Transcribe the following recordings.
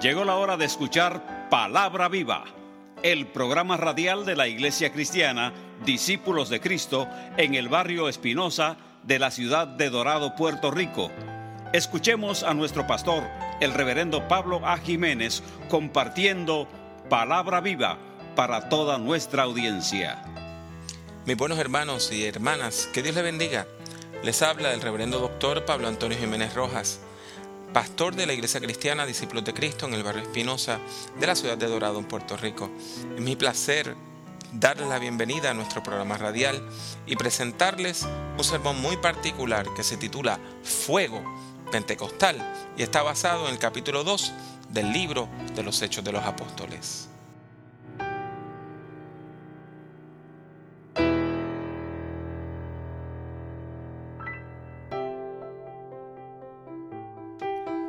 Llegó la hora de escuchar Palabra Viva, el programa radial de la Iglesia Cristiana, Discípulos de Cristo, en el barrio Espinosa de la ciudad de Dorado, Puerto Rico. Escuchemos a nuestro pastor, el reverendo Pablo A. Jiménez, compartiendo Palabra Viva para toda nuestra audiencia. Mis buenos hermanos y hermanas, que Dios les bendiga. Les habla el reverendo doctor Pablo Antonio Jiménez Rojas pastor de la Iglesia Cristiana Discípulos de Cristo en el barrio Espinosa de la ciudad de Dorado, en Puerto Rico. Es mi placer darles la bienvenida a nuestro programa radial y presentarles un sermón muy particular que se titula Fuego Pentecostal y está basado en el capítulo 2 del libro de los Hechos de los Apóstoles.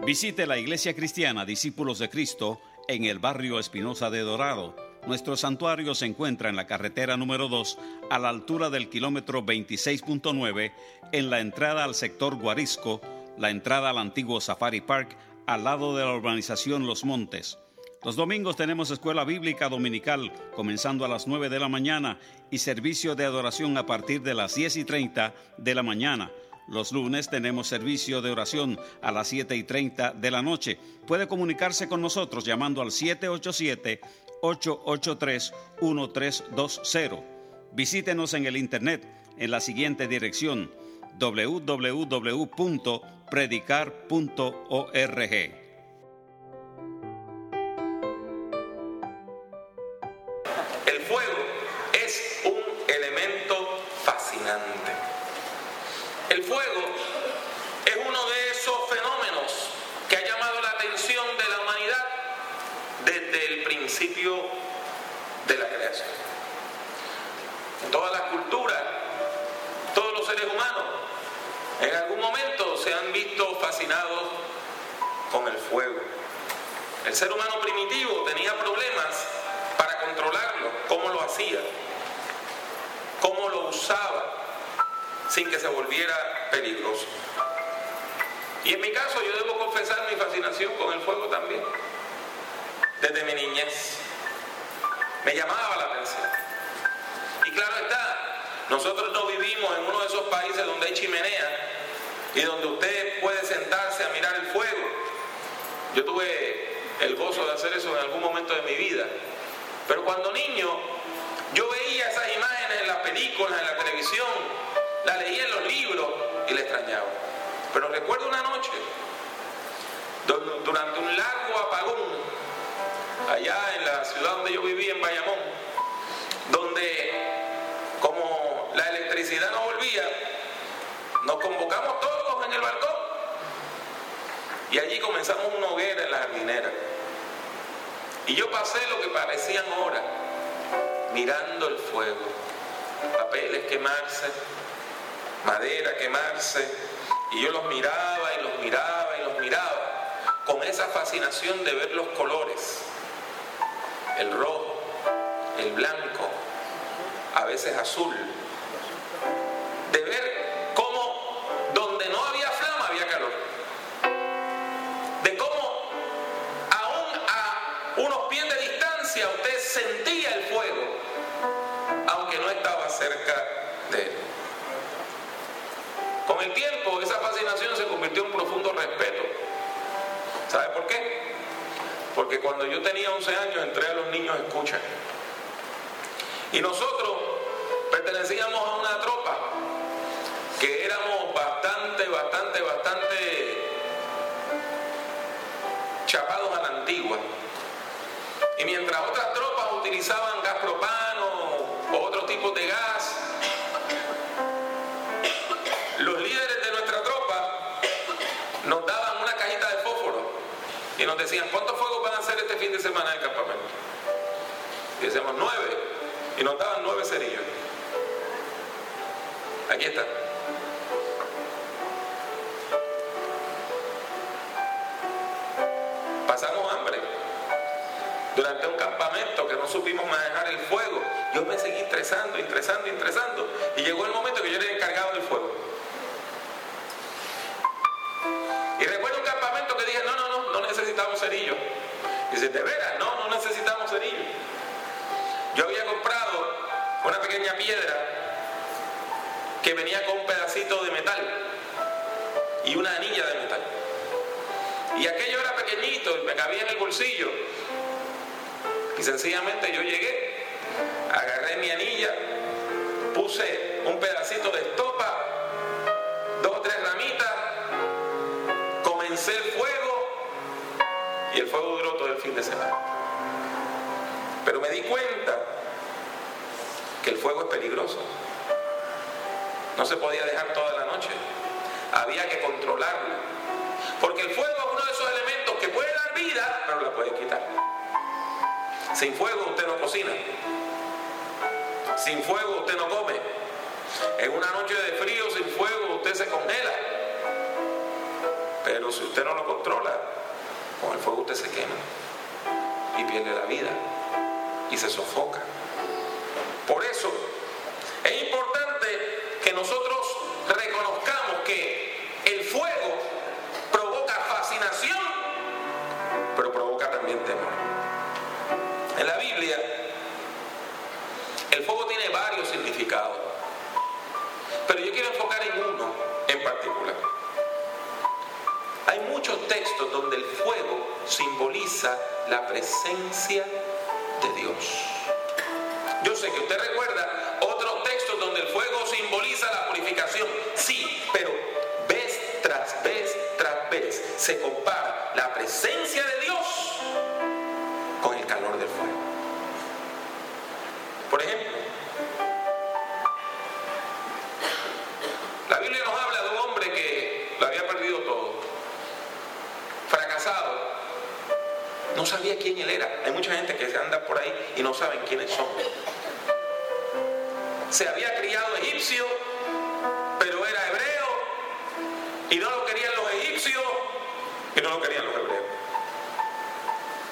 Visite la Iglesia Cristiana Discípulos de Cristo en el barrio Espinosa de Dorado. Nuestro santuario se encuentra en la carretera número 2 a la altura del kilómetro 26.9 en la entrada al sector Guarisco, la entrada al antiguo Safari Park al lado de la urbanización Los Montes. Los domingos tenemos escuela bíblica dominical comenzando a las 9 de la mañana y servicio de adoración a partir de las 10 y 30 de la mañana. Los lunes tenemos servicio de oración a las 7 y 30 de la noche. Puede comunicarse con nosotros llamando al 787-883-1320. Visítenos en el internet en la siguiente dirección www.predicar.org. El fuego es uno de esos fenómenos que ha llamado la atención de la humanidad desde el principio de la creación. En todas las culturas, todos los seres humanos, en algún momento se han visto fascinados con el fuego. El ser humano primitivo tenía problemas para controlarlo, cómo lo hacía, cómo lo usaba sin que se volviera peligroso. Y en mi caso yo debo confesar mi fascinación con el fuego también. Desde mi niñez. Me llamaba la atención. Y claro está, nosotros no vivimos en uno de esos países donde hay chimenea y donde usted puede sentarse a mirar el fuego. Yo tuve el gozo de hacer eso en algún momento de mi vida. Pero cuando niño, yo veía esas imágenes en las películas, en la televisión, la leía en los libros y la extrañaba. Pero recuerdo una noche, durante un largo apagón, allá en la ciudad donde yo vivía, en Bayamón, donde como la electricidad no volvía, nos convocamos todos en el balcón y allí comenzamos una hoguera en la jardinera. Y yo pasé lo que parecían horas mirando el fuego, papeles quemarse, madera quemarse, y yo los miraba y los miraba y los miraba, con esa fascinación de ver los colores, el rojo, el blanco, a veces azul, de ver cómo donde no había flama había calor, de cómo aún a unos pies de distancia usted sentía el fuego, aunque no estaba cerca. Con el tiempo esa fascinación se convirtió en profundo respeto. ¿Sabe por qué? Porque cuando yo tenía 11 años entré a los niños escucha. Y nosotros pertenecíamos a una tropa que éramos bastante, bastante, bastante chapados a la antigua. Y mientras otras tropas utilizaban gas propano o otro tipo de gas, ¿cuántos fuegos van a hacer este fin de semana el campamento? Y decíamos, nueve. Y nos daban nueve cerillos. Aquí está. Pasamos hambre durante un campamento que no supimos manejar el fuego. Yo me seguí estresando, estresando, estresando. Y llegó el momento que yo era encargado del fuego. ¿De veras? No, no necesitamos cerillos. Yo había comprado una pequeña piedra que venía con un pedacito de metal y una anilla de metal. Y aquello era pequeñito y me cabía en el bolsillo. Y sencillamente yo llegué, agarré mi anilla, puse un pedacito de estopa, fuego duró todo el fin de semana. Pero me di cuenta que el fuego es peligroso. No se podía dejar toda la noche. Había que controlarlo. Porque el fuego es uno de esos elementos que puede dar vida, pero la puede quitar. Sin fuego usted no cocina. Sin fuego usted no come. En una noche de frío sin fuego usted se congela. Pero si usted no lo controla, con el fuego usted se quema y pierde la vida y se sofoca. Por eso es importante que nosotros reconozcamos que el fuego provoca fascinación, pero provoca también temor. En la Biblia, el fuego tiene varios significados, donde el fuego simboliza la presencia de Dios. Yo sé que usted recuerda otros textos donde el fuego simboliza la purificación. Sí, pero vez tras vez tras vez se compara la presencia de Dios con el calor del fuego. Por ejemplo, sabía quién él era. Hay mucha gente que se anda por ahí y no saben quiénes son. Se había criado egipcio, pero era hebreo y no lo querían los egipcios y no lo querían los hebreos.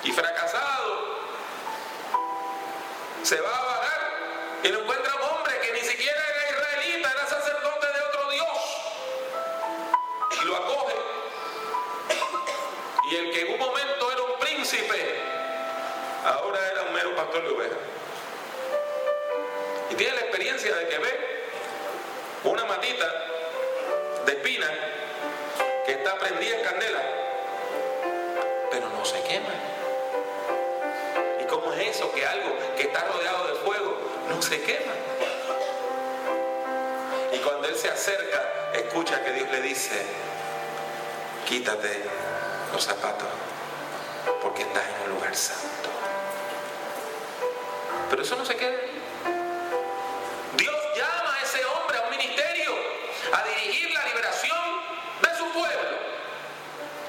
Y fracasado, se va a vagar y no encuentra un hombre que ni siquiera era israelita, era sacerdote de otro Dios. Y lo acoge. Y el que en un momento ahora era un mero pastor de ovejas. Y tiene la experiencia de que ve una matita de espina que está prendida en candela, pero no se quema. ¿Y cómo es eso? Que algo que está rodeado de fuego no se quema. Y cuando él se acerca, escucha que Dios le dice, quítate los zapatos porque estás en un lugar santo. Pero eso no se queda ahí. Dios llama a ese hombre a un ministerio, a dirigir la liberación de su pueblo.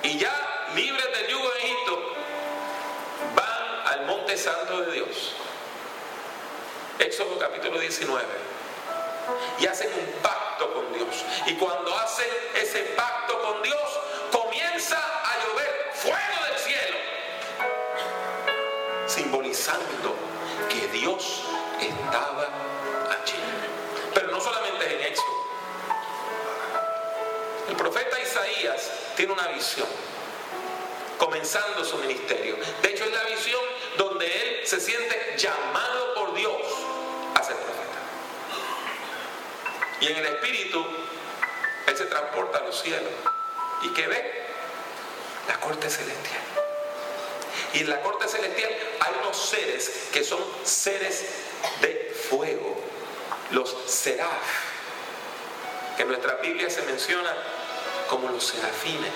Y ya libres del yugo de Egipto, van al monte santo de Dios. Éxodo capítulo 19. Y hacen un pacto con Dios. Y cuando hacen ese pacto con Dios, comienza a llover fuego simbolizando que Dios estaba allí. Pero no solamente es en Éxodo. El profeta Isaías tiene una visión, comenzando su ministerio. De hecho, es la visión donde él se siente llamado por Dios a ser profeta. Y en el espíritu, él se transporta a los cielos. ¿Y qué ve? La corte celestial. Y en la corte celestial hay unos seres que son seres de fuego, los seraf, que en nuestra Biblia se menciona como los serafines.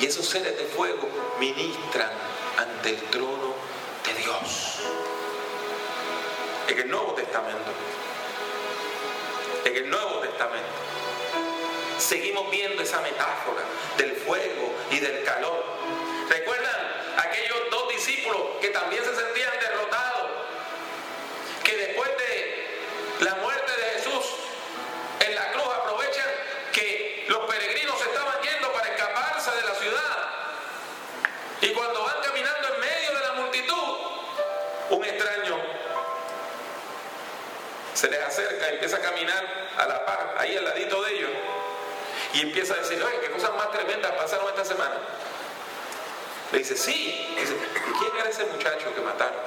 Y esos seres de fuego ministran ante el trono de Dios. En el Nuevo Testamento. En el Nuevo Testamento. Seguimos viendo esa metáfora del fuego y del calor. ¿Recuerdan aquellos dos discípulos que también se sentían derrotados? Que después de la muerte de Jesús en la cruz aprovechan que los peregrinos se estaban yendo para escaparse de la ciudad. Y cuando van caminando en medio de la multitud, un extraño se les acerca y empieza a caminar a la par, ahí al ladito de. Y empieza a decir, oye, qué cosas más tremendas pasaron esta semana. Le dice, sí. ¿y quién era ese muchacho que mataron?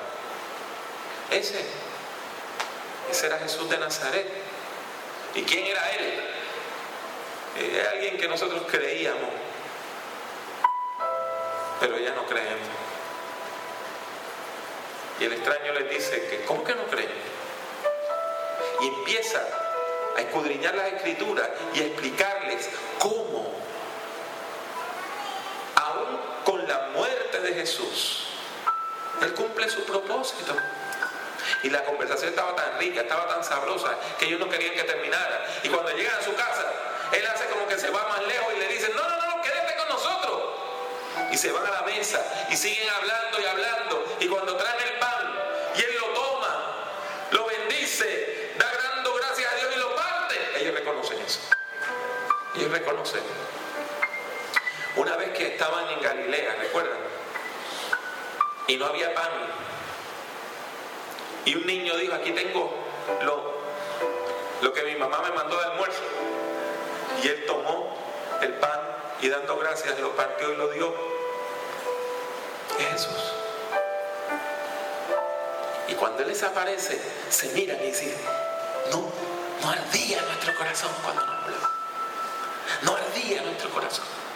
Ese. Ese era Jesús de Nazaret. ¿Y quién era él? Eh, alguien que nosotros creíamos, pero ya no creemos. Y el extraño les dice que, ¿cómo que no creen? Y empieza a escudriñar las escrituras y explicarles cómo, aún con la muerte de Jesús, Él cumple su propósito. Y la conversación estaba tan rica, estaba tan sabrosa, que ellos no querían que terminara. Y cuando llegan a su casa, Él hace como que se va más lejos y le dicen, no, no, no, quédate con nosotros. Y se van a la mesa y siguen hablando y hablando. Y cuando traen el pan Ellos reconocen. Una vez que estaban en Galilea, ¿recuerdan? Y no había pan y un niño dijo, aquí tengo lo, lo que mi mamá me mandó de almuerzo. Y él tomó el pan y dando gracias lo partió y lo dio. Es Jesús. Y cuando Él desaparece, se miran y dicen, no, no ardía nuestro corazón cuando nos ardía nuestro corazón.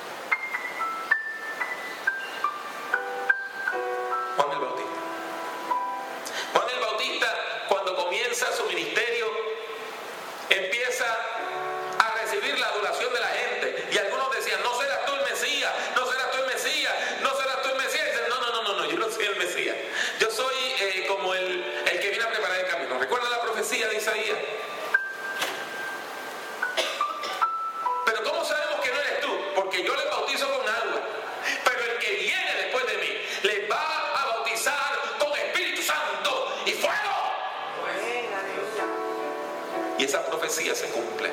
Y esa profecía se cumple.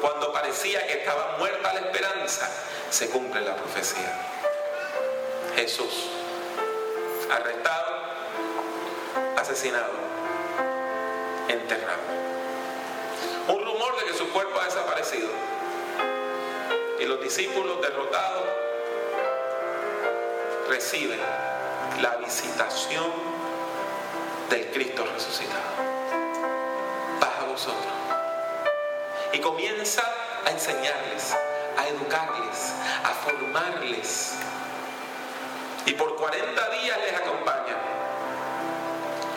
Cuando parecía que estaba muerta la esperanza, se cumple la profecía. Jesús, arrestado, asesinado, enterrado. Un rumor de que su cuerpo ha desaparecido. Y los discípulos derrotados reciben la visitación del Cristo resucitado. Y comienza a enseñarles, a educarles, a formarles. Y por 40 días les acompaña.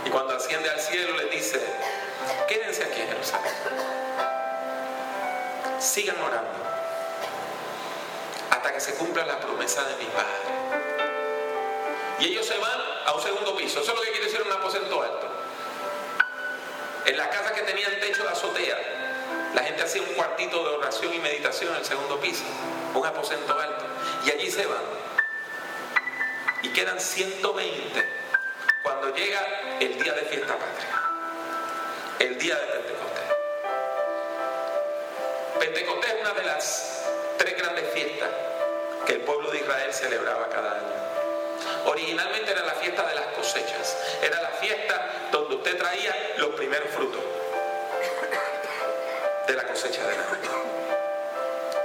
Y cuando asciende al cielo les dice, quédense aquí en Jerusalén. Sigan orando hasta que se cumpla la promesa de mi Padre. Y ellos se van a un segundo piso. Eso es lo que quiere decir un aposento alto. En la casa que tenían techo de azotea, la gente hacía un cuartito de oración y meditación en el segundo piso, un aposento alto. Y allí se van. Y quedan 120 cuando llega el día de fiesta patria, el día de Pentecostés. Pentecostés es una de las tres grandes fiestas que el pueblo de Israel celebraba cada año. Originalmente era la fiesta de las cosechas, era la fiesta donde usted traía los primeros frutos de la cosecha de la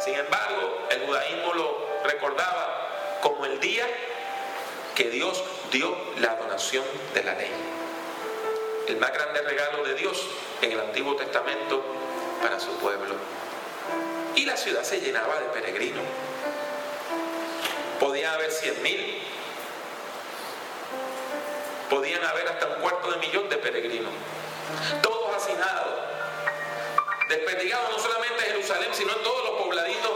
Sin embargo, el judaísmo lo recordaba como el día que Dios dio la donación de la ley. El más grande regalo de Dios en el Antiguo Testamento para su pueblo. Y la ciudad se llenaba de peregrinos. Podía haber cien mil, podían haber hasta un cuarto de millón de peregrinos, todos hacinados, desperdigados no solamente en Jerusalén, sino en todos los pobladitos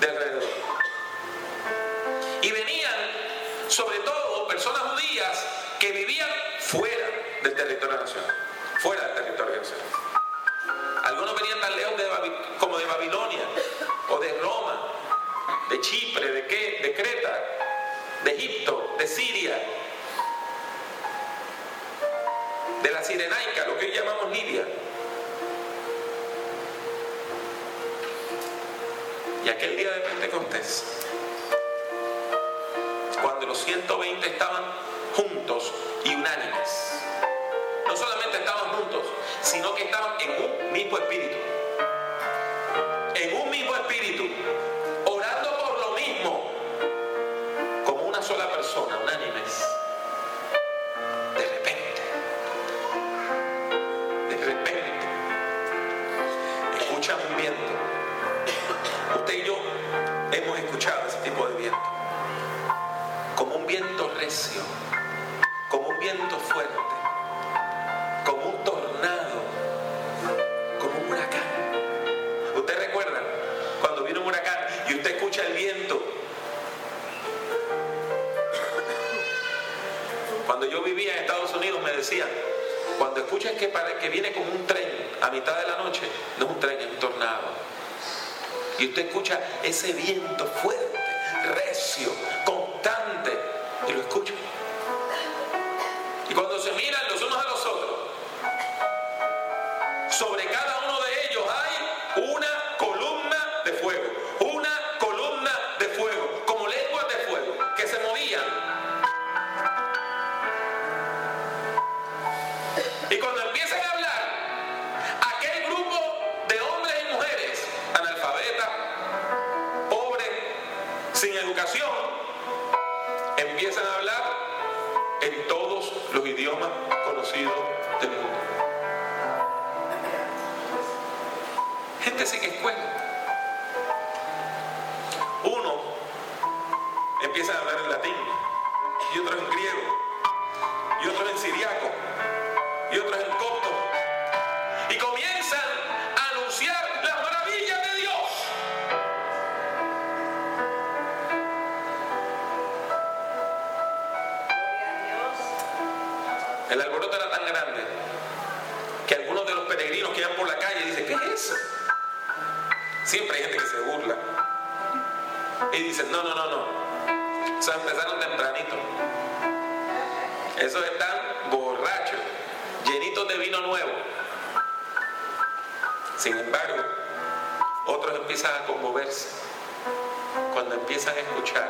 de alrededor. Y venían, sobre todo, personas judías que vivían fuera del territorio nacional, fuera del territorio nacional. Algunos venían tan lejos como de Babilonia o de Roma, de Chipre, de, qué, de Creta, de Egipto, de Siria, de la Sirenaica, lo que hoy llamamos Libia. Y aquel día de Pentecostés, cuando los 120 estaban juntos y unánimes, no solamente estaban juntos, sino que estaban en un mismo espíritu. En un mismo espíritu, orando por lo mismo, personas unánimes, hemos escuchado ese tipo de viento, como un viento recio, como un viento fuerte, como un tornado, como un huracán. ¿Usted recuerda cuando viene un huracán y usted escucha el viento? Cuando yo vivía en Estados Unidos me decían, cuando escuchas que, que viene como un tren a mitad de la noche, no es un tren, es un tornado. Y usted escucha ese viento fuerte, recio, constante, y lo escucha. Y cuando se miran los unos a los otros, sobre cada El alboroto era tan grande que algunos de los peregrinos que iban por la calle dicen, ¿qué es eso? Siempre hay gente que se burla. Y dicen, no, no, no, no. O sea, empezaron tempranito. Esos están borrachos, llenitos de vino nuevo. Sin embargo, otros empiezan a conmoverse cuando empiezan a escuchar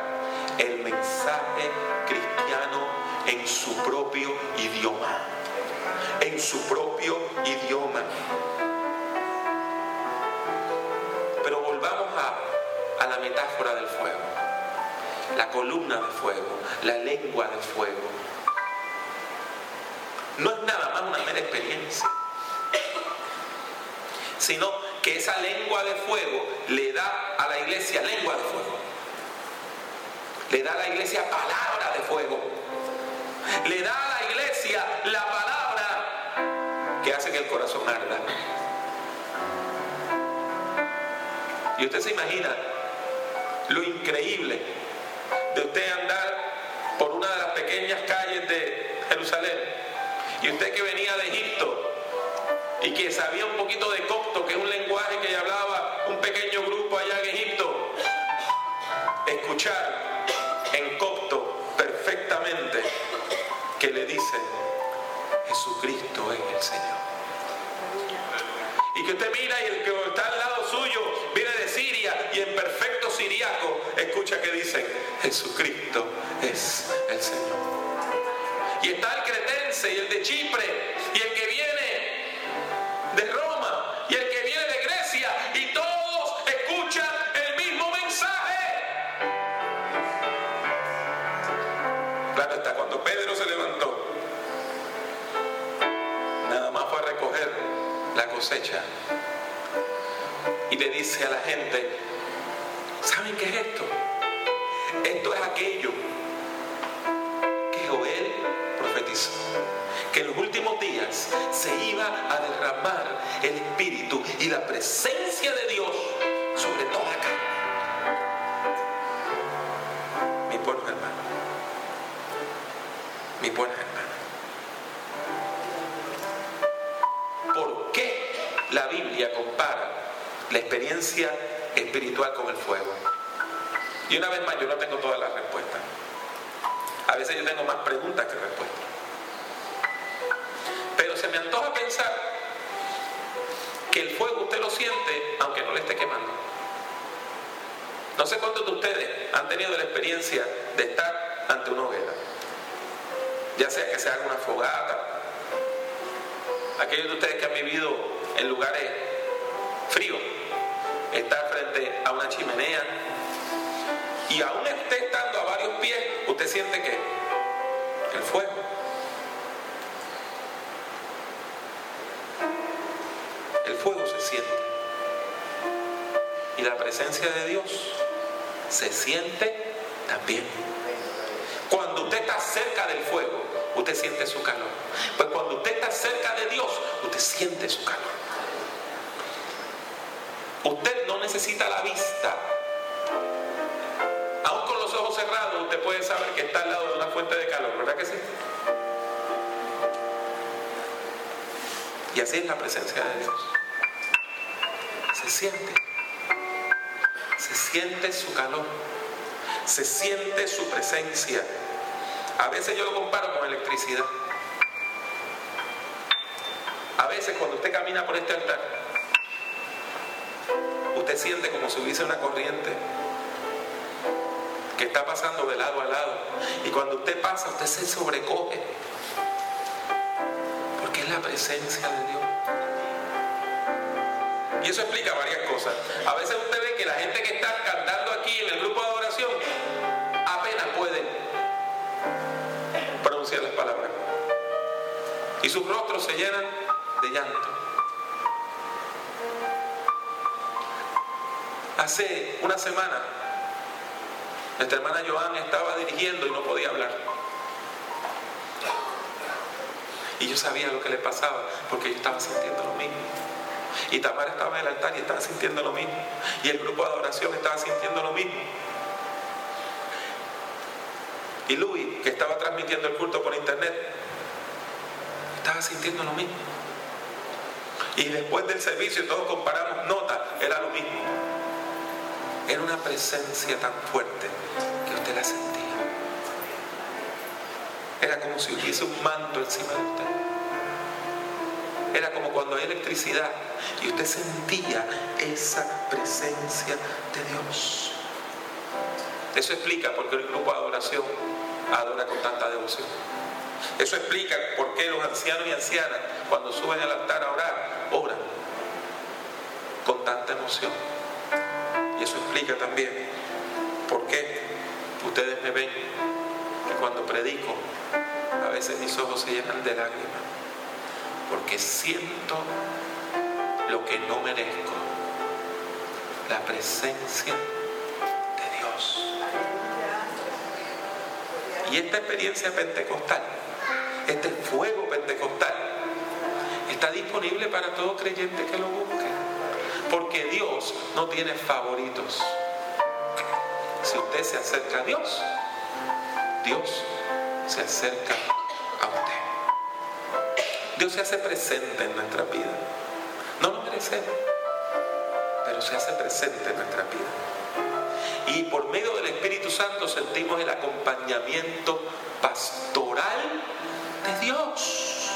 el mensaje cristiano en su propio idioma. En su propio idioma. Pero volvamos a, la metáfora del fuego. La columna de fuego, la lengua de fuego. No es nada más una mera experiencia, sino que esa lengua de fuego le da a la iglesia lengua de fuego. Le da a la iglesia palabra de fuego. Le da a la iglesia la palabra que hace que el corazón arda. Y usted se imagina lo increíble de usted andar por una de las pequeñas calles de Jerusalén y usted que venía de Egipto y que sabía un poquito de copto, que es un lenguaje que hablaba un pequeño grupo allá en Egipto, escuchar Jesucristo es el Señor. Y que usted mira y el que está al lado suyo viene de Siria y en perfecto siriaco escucha que dicen, Jesucristo es el Señor. Y está el cretense y el de Chipre y el y le dice a la gente, ¿saben qué es esto? Esto es aquello que Joel profetizó, que en los últimos días se iba a derramar el Espíritu y la presencia de Dios la experiencia espiritual con el fuego? Y una vez más, yo no tengo todas las respuestas. A veces yo tengo más preguntas que respuestas. Pero se me antoja pensar que el fuego usted lo siente aunque no le esté quemando. No sé cuántos de ustedes han tenido la experiencia de estar ante una hoguera. Ya sea que se haga una fogata. Aquellos de ustedes que han vivido en lugares fríos, estar frente a una chimenea y aún usted estando a varios pies, usted siente que el fuego. El fuego se siente. Y la presencia de Dios se siente también. Cuando usted está cerca del fuego, usted siente su calor. Pues cuando usted está cerca de Dios, usted siente su calor. Necesita la vista. Aún con los ojos cerrados, usted puede saber que está al lado de una fuente de calor, ¿verdad que sí? Y así es la presencia de Dios. Se siente. Se siente su calor. Se siente su presencia. A veces yo lo comparo con electricidad. A veces cuando usted camina por este altar, usted siente como si hubiese una corriente que está pasando de lado a lado. Y cuando usted pasa, usted se sobrecoge. Porque es la presencia de Dios. Y eso explica varias cosas. A veces usted ve que la gente que está cantando aquí en el grupo de adoración apenas puede pronunciar las palabras. Y sus rostros se llenan de llanto. Hace una semana, nuestra hermana Joan estaba dirigiendo y no podía hablar. Y yo sabía lo que le pasaba porque yo estaba sintiendo lo mismo. Y Tamara estaba en el altar y estaba sintiendo lo mismo. Y el grupo de adoración estaba sintiendo lo mismo. Y Luis, que estaba transmitiendo el culto por internet, estaba sintiendo lo mismo. Y después del servicio todos comparamos notas, era lo mismo. Era una presencia tan fuerte que usted la sentía. Era como si hubiese un manto encima de usted. Era como cuando hay electricidad y usted sentía esa presencia de Dios. Eso explica por qué el grupo de adoración adora con tanta devoción. Eso explica por qué los ancianos y ancianas, cuando suben al altar a orar, oran con tanta emoción. Y eso explica también por qué ustedes me ven que cuando predico, a veces mis ojos se llenan de lágrimas, porque siento lo que no merezco, la presencia de Dios. Y esta experiencia pentecostal, este fuego pentecostal, está disponible para todo creyente que lo busque. Porque Dios no tiene favoritos. Si usted se acerca a Dios, Dios se acerca a usted. Dios se hace presente en nuestra vida. No lo merecemos, pero se hace presente en nuestra vida. Y por medio del Espíritu Santo sentimos el acompañamiento pastoral de Dios.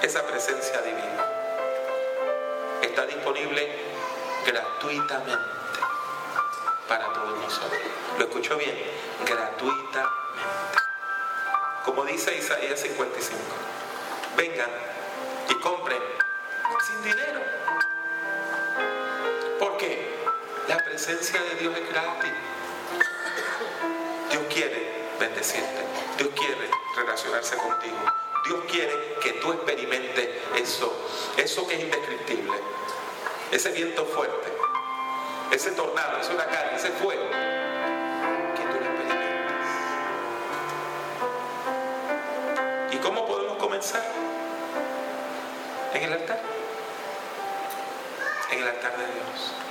Esa presencia divina está disponible gratuitamente para todos nosotros. ¿Lo escuchó bien? Gratuitamente. Como dice Isaías 55. Vengan y compren sin dinero. ¿Por qué? La presencia de Dios es gratis. Dios quiere bendecirte. Dios quiere relacionarse contigo. Dios quiere que tú experimentes eso, eso que es indescriptible. Ese viento fuerte, ese tornado, ese huracán, ese fuego. Que tú lo experimentes. ¿Y cómo podemos comenzar? En el altar. En el altar de Dios.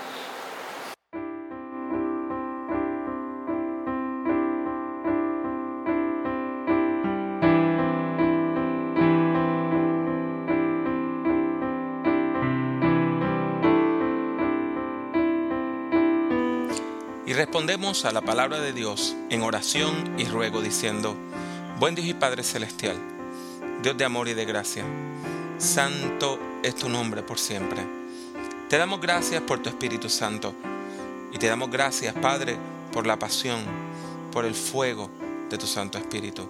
Y respondemos a la palabra de Dios en oración y ruego diciendo, Buen Dios y Padre Celestial, Dios de amor y de gracia, santo es tu nombre por siempre. Te damos gracias por tu Espíritu Santo y te damos gracias, Padre, por la pasión, por el fuego de tu Santo Espíritu.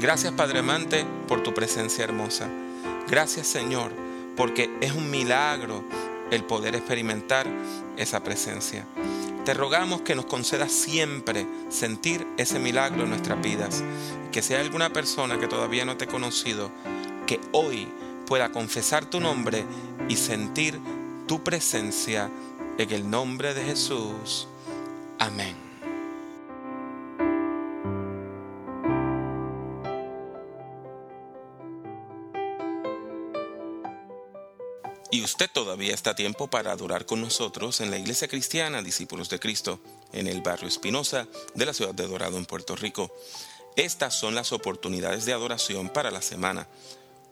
Gracias, Padre amante, por tu presencia hermosa. Gracias, Señor, porque es un milagro el poder experimentar esa presencia. Te rogamos que nos concedas siempre sentir ese milagro en nuestras vidas. Que sea alguna persona que todavía no te he conocido, que hoy pueda confesar tu nombre y sentir tu presencia en el nombre de Jesús. Amén. Usted todavía está a tiempo para adorar con nosotros en la Iglesia Cristiana Discípulos de Cristo, en el barrio Espinosa de la ciudad de Dorado, en Puerto Rico. Estas son las oportunidades de adoración para la semana.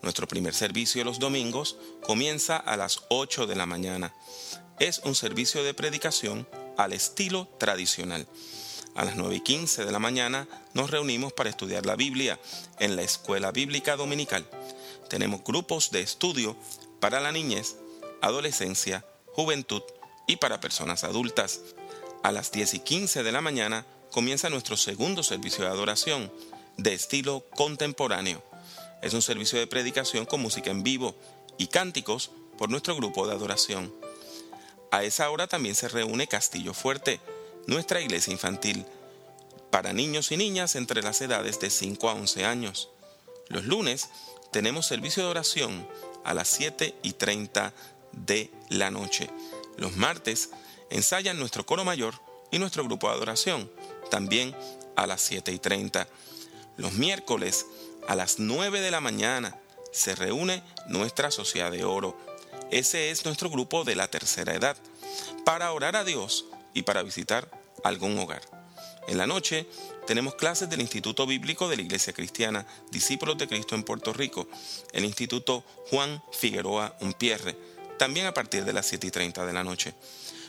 Nuestro primer servicio los domingos comienza a las 8 de la mañana. Es un servicio de predicación al estilo tradicional. A las 9 y 15 de la mañana nos reunimos para estudiar la Biblia en la Escuela Bíblica Dominical. Tenemos grupos de estudio para la niñez, adolescencia, juventud y para personas adultas. A las 10 y 15 de la mañana comienza nuestro segundo servicio de adoración, de estilo contemporáneo. Es un servicio de predicación con música en vivo y cánticos por nuestro grupo de adoración. A esa hora también se reúne Castillo Fuerte, nuestra iglesia infantil, para niños y niñas entre las edades de 5 a 11 años. Los lunes tenemos servicio de oración a las 7 y 30 de la noche. Los martes ensayan nuestro coro mayor y nuestro grupo de adoración, también a las 7 y 30. Los miércoles a las 9 de la mañana se reúne nuestra Sociedad de Oro. Ese es nuestro grupo de la tercera edad, para orar a Dios y para visitar algún hogar. En la noche tenemos clases del Instituto Bíblico de la Iglesia Cristiana, Discípulos de Cristo en Puerto Rico, el Instituto Juan Figueroa Umpierre, también a partir de las 7 y 30 de la noche.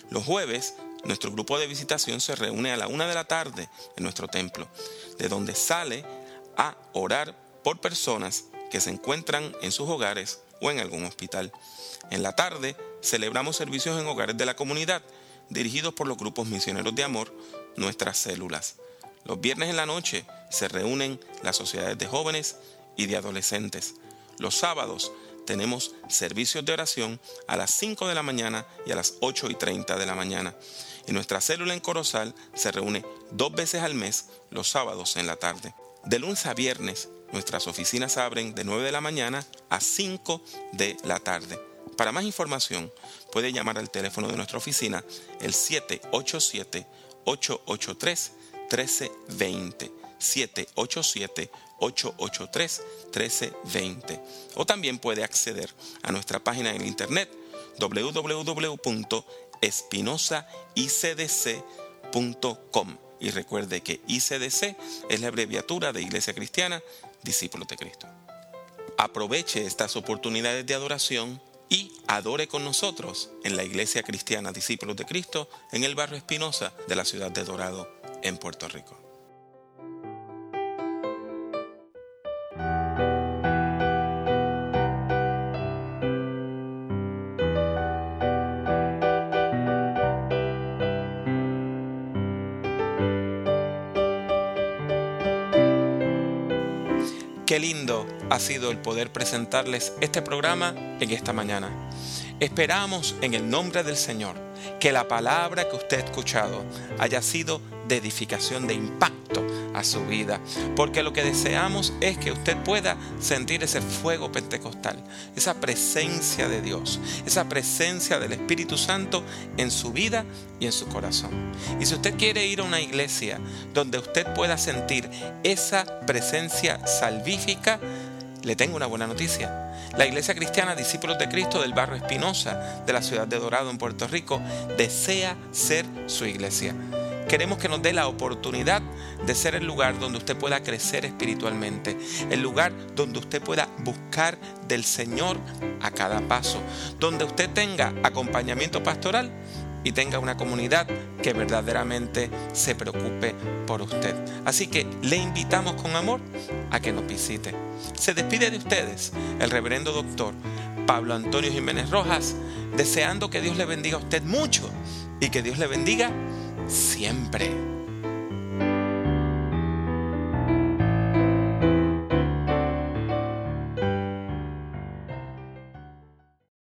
Los jueves, nuestro grupo de visitación se reúne a la una de la tarde en nuestro templo, de donde sale a orar por personas que se encuentran en sus hogares o en algún hospital. En la tarde celebramos servicios en hogares de la comunidad, dirigidos por los grupos misioneros de amor, nuestras células. Los viernes en la noche se reúnen las sociedades de jóvenes y de adolescentes. Los sábados tenemos servicios de oración a las 5 de la mañana y a las 8 y 30 de la mañana. Y nuestra célula en Corozal se reúne dos veces al mes los sábados en la tarde. De lunes a viernes nuestras oficinas abren de 9 de la mañana a 5 de la tarde. Para más información puede llamar al teléfono de nuestra oficina el 787 883 1320 787-883-1320. O también puede acceder a nuestra página en internet www.espinosaicdc.com. Y recuerde que ICDC es la abreviatura de Iglesia Cristiana, Discípulos de Cristo. Aproveche estas oportunidades de adoración y adore con nosotros en la Iglesia Cristiana Discípulos de Cristo en el barrio Espinosa de la ciudad de Dorado en Puerto Rico. Ha sido el poder presentarles este programa en esta mañana. Esperamos en el nombre del Señor que la palabra que usted ha escuchado haya sido de edificación, de impacto a su vida. Porque lo que deseamos es que usted pueda sentir ese fuego pentecostal, esa presencia de Dios, esa presencia del Espíritu Santo en su vida y en su corazón. Y si usted quiere ir a una iglesia donde usted pueda sentir esa presencia salvífica, le tengo una buena noticia. La Iglesia Cristiana Discípulos de Cristo del barrio Espinosa de la ciudad de Dorado en Puerto Rico desea ser su iglesia. Queremos que nos dé la oportunidad de ser el lugar donde usted pueda crecer espiritualmente, el lugar donde usted pueda buscar del Señor a cada paso, donde usted tenga acompañamiento pastoral y tenga una comunidad que verdaderamente se preocupe por usted. Así que le invitamos con amor a que nos visite. Se despide de ustedes el reverendo doctor Pablo Antonio Jiménez Rojas, deseando que Dios le bendiga a usted mucho y que Dios le bendiga siempre.